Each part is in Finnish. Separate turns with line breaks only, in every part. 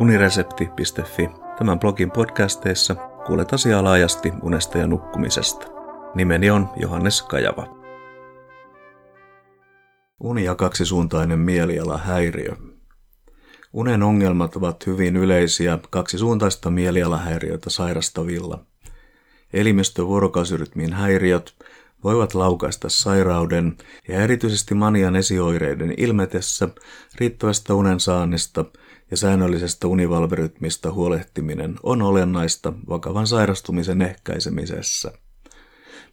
uniresepti.fi. Tämän blogin podcasteissa kuulet asiaa laajasti unesta ja nukkumisesta. Nimeni on Johannes Kajava. Uni ja kaksisuuntainen mielialahäiriö. Unen ongelmat ovat hyvin kaksisuuntaista mielialahäiriötä sairastavilla. Elimistö-vuorokausirytmin häiriöt voivat laukaista sairauden ja erityisesti manian esioireiden ilmetessä riittävästä unen saannista ja säännöllisestä univalverytmistä huolehtiminen on olennaista vakavan sairastumisen ehkäisemisessä.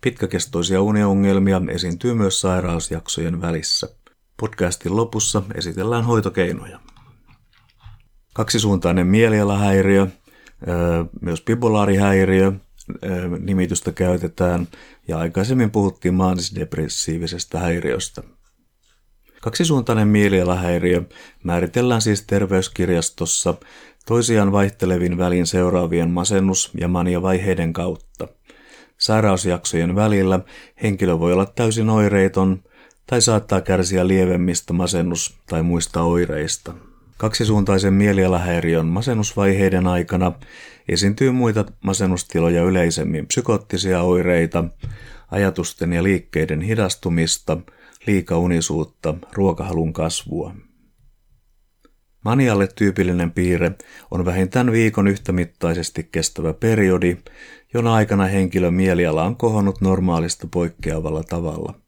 Pitkäkestoisia uniongelmia esiintyy myös sairausjaksojen välissä. Podcastin lopussa esitellään hoitokeinoja. Kaksisuuntainen mielialahäiriö, myös bipolaarihäiriö, nimitystä käytetään, ja aikaisemmin puhuttiin maanisdepressiivisesta häiriöstä. Kaksisuuntainen mielialahäiriö määritellään siis terveyskirjastossa toisiaan vaihtelevin välin seuraavien masennus- ja mania-vaiheiden kautta. Sairausjaksojen välillä henkilö voi olla täysin oireiton tai saattaa kärsiä lievemmistä masennus- tai muista oireista. Kaksisuuntaisen mielialahäiriön masennusvaiheiden aikana esiintyy muita masennustiloja yleisemmin psykoottisia oireita, ajatusten ja liikkeiden hidastumista, liikaunisuutta, ruokahalun kasvua. Manialle tyypillinen piirre on vähintään viikon yhtämittaisesti kestävä periodi, jona aikana henkilön mieliala on kohonnut normaalista poikkeavalla tavalla –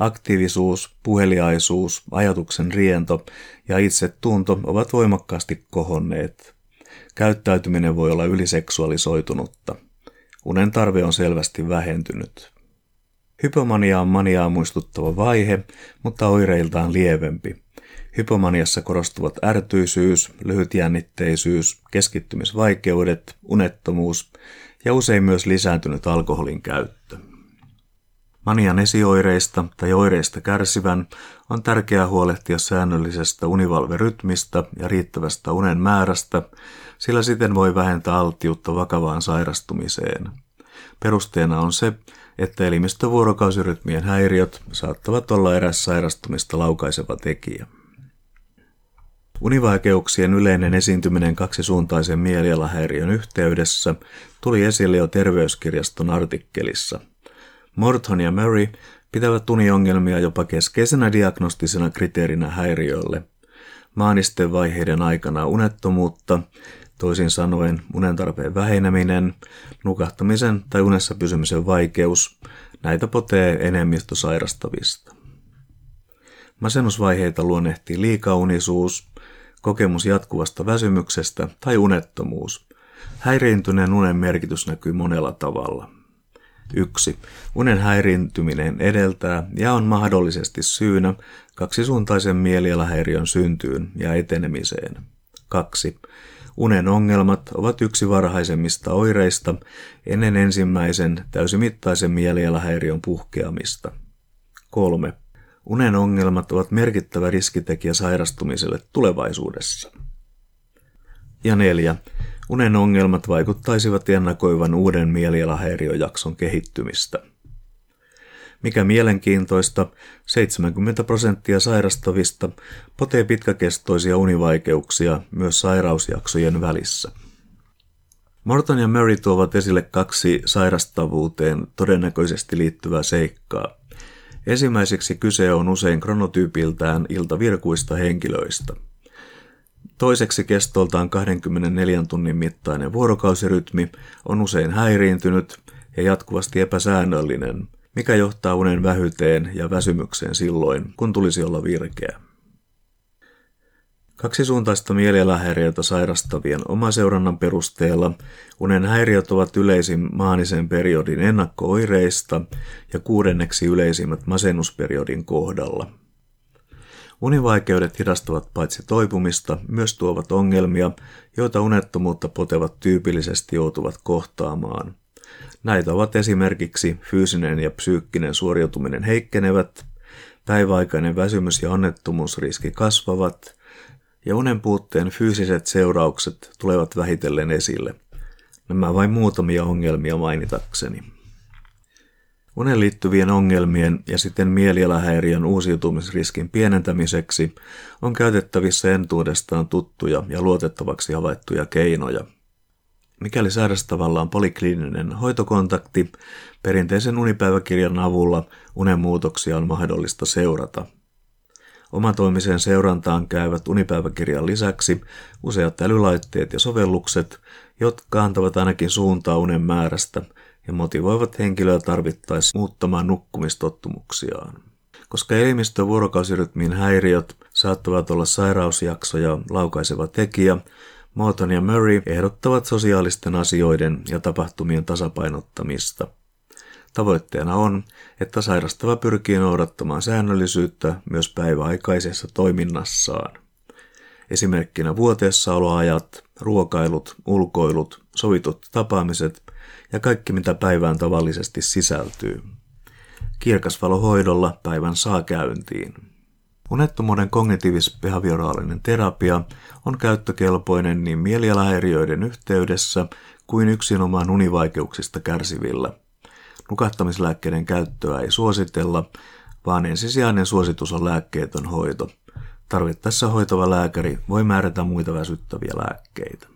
Aktiivisuus, puheliaisuus, ajatuksen riento ja itsetunto ovat voimakkaasti kohonneet. Käyttäytyminen voi olla yliseksuaalisoitunutta. Unen tarve on selvästi vähentynyt. Hypomania on maniaa muistuttava vaihe, mutta oireiltaan lievempi. Hypomaniassa korostuvat ärtyisyys, lyhytjännitteisyys, keskittymisvaikeudet, unettomuus ja usein myös lisääntynyt alkoholin käyttö. Manian esioireista tai oireista kärsivän on tärkeää huolehtia säännöllisestä univalverytmistä ja riittävästä unen määrästä, sillä siten voi vähentää alttiutta vakavaan sairastumiseen. Perusteena on se, että elimistövuorokausirytmien häiriöt saattavat olla eräs sairastumista laukaiseva tekijä. Univaikeuksien yleinen esiintyminen kaksisuuntaisen mielialahäiriön yhteydessä tuli esille jo terveyskirjaston artikkelissa – Morton ja Murray pitävät uniongelmia jopa keskeisenä diagnostisena kriteerinä häiriölle. Maanisten vaiheiden aikana unettomuutta, toisin sanoen unen tarpeen väheneminen, nukahtamisen tai unessa pysymisen vaikeus, näitä potee enemmistö sairastavista. Masennusvaiheita luonnehtii liikaunisuus, kokemus jatkuvasta väsymyksestä tai unettomuus. Häiriintyneen unen merkitys näkyy monella tavalla. 1. Unen häiriintyminen edeltää ja on mahdollisesti syynä kaksisuuntaisen mielialahäiriön syntyyn ja etenemiseen. 2. Unen ongelmat ovat yksi varhaisemmista oireista ennen ensimmäisen täysimittaisen mielialahäiriön puhkeamista. 3. Unen ongelmat ovat merkittävä riskitekijä sairastumiselle tulevaisuudessa. Ja 4. Unen ongelmat vaikuttaisivat ennakoivan uuden mielialahäiriöjakson kehittymistä. Mikä mielenkiintoista, 70 prosenttia sairastavista potee pitkäkestoisia univaikeuksia myös sairausjaksojen välissä. Morton ja Murray tuovat esille kaksi sairastavuuteen todennäköisesti liittyvää seikkaa. Ensimmäiseksi kyse on usein kronotyypiltään iltavirkuista henkilöistä – Toiseksi kestoltaan 24 tunnin mittainen vuorokausirytmi on usein häiriintynyt ja jatkuvasti epäsäännöllinen, mikä johtaa unen vähyteen ja väsymykseen silloin, kun tulisi olla virkeä. Kaksisuuntaista mielialahäiriötä sairastavien omaseurannan perusteella unen häiriöt ovat yleisin maanisen periodin ennakko-oireista ja kuudenneksi yleisimmät masennusperiodin kohdalla – Univaikeudet hidastavat paitsi toipumista, myös tuovat ongelmia, joita unettomuutta potevat tyypillisesti joutuvat kohtaamaan. Näitä ovat esimerkiksi fyysinen ja psyykkinen suoriutuminen heikkenevät, päiväaikainen väsymys ja onnettomuusriski kasvavat, ja unen puutteen fyysiset seuraukset tulevat vähitellen esille. Nämä vain muutamia ongelmia mainitakseni. Unen liittyvien ongelmien ja sitten mielialahäiriön uusiutumisriskin pienentämiseksi on käytettävissä entuudestaan tuttuja ja luotettavaksi havaittuja keinoja. Mikäli sairastavalla on polikliininen hoitokontakti, perinteisen unipäiväkirjan avulla unen muutoksia on mahdollista seurata. Omatoimiseen seurantaan käyvät unipäiväkirjan lisäksi useat älylaitteet ja sovellukset, jotka antavat ainakin suuntaa unen määrästä ja motivoivat henkilöä tarvittaessa muuttamaan nukkumistottumuksiaan. Koska elimistön vuorokausirytmin häiriöt saattavat olla sairausjaksoja laukaiseva tekijä, Morton ja Murray ehdottavat sosiaalisten asioiden ja tapahtumien tasapainottamista. Tavoitteena on, että sairastava pyrkii noudattamaan säännöllisyyttä myös päiväaikaisessa toiminnassaan. Esimerkkinä vuoteessaoloajat, ruokailut, ulkoilut, sovitut tapaamiset ja kaikki mitä päivään tavallisesti sisältyy. Kirkasvalohoidolla päivän saa käyntiin. Unettomuuden kognitiivis-behavioraalinen terapia on käyttökelpoinen niin mielialahäiriöiden yhteydessä kuin yksinomaan univaikeuksista kärsivillä. Nukahtamislääkkeiden käyttöä ei suositella, vaan ensisijainen suositus on lääkkeetön hoito. Tarvittaessa hoitava lääkäri voi määrätä muita väsyttäviä lääkkeitä.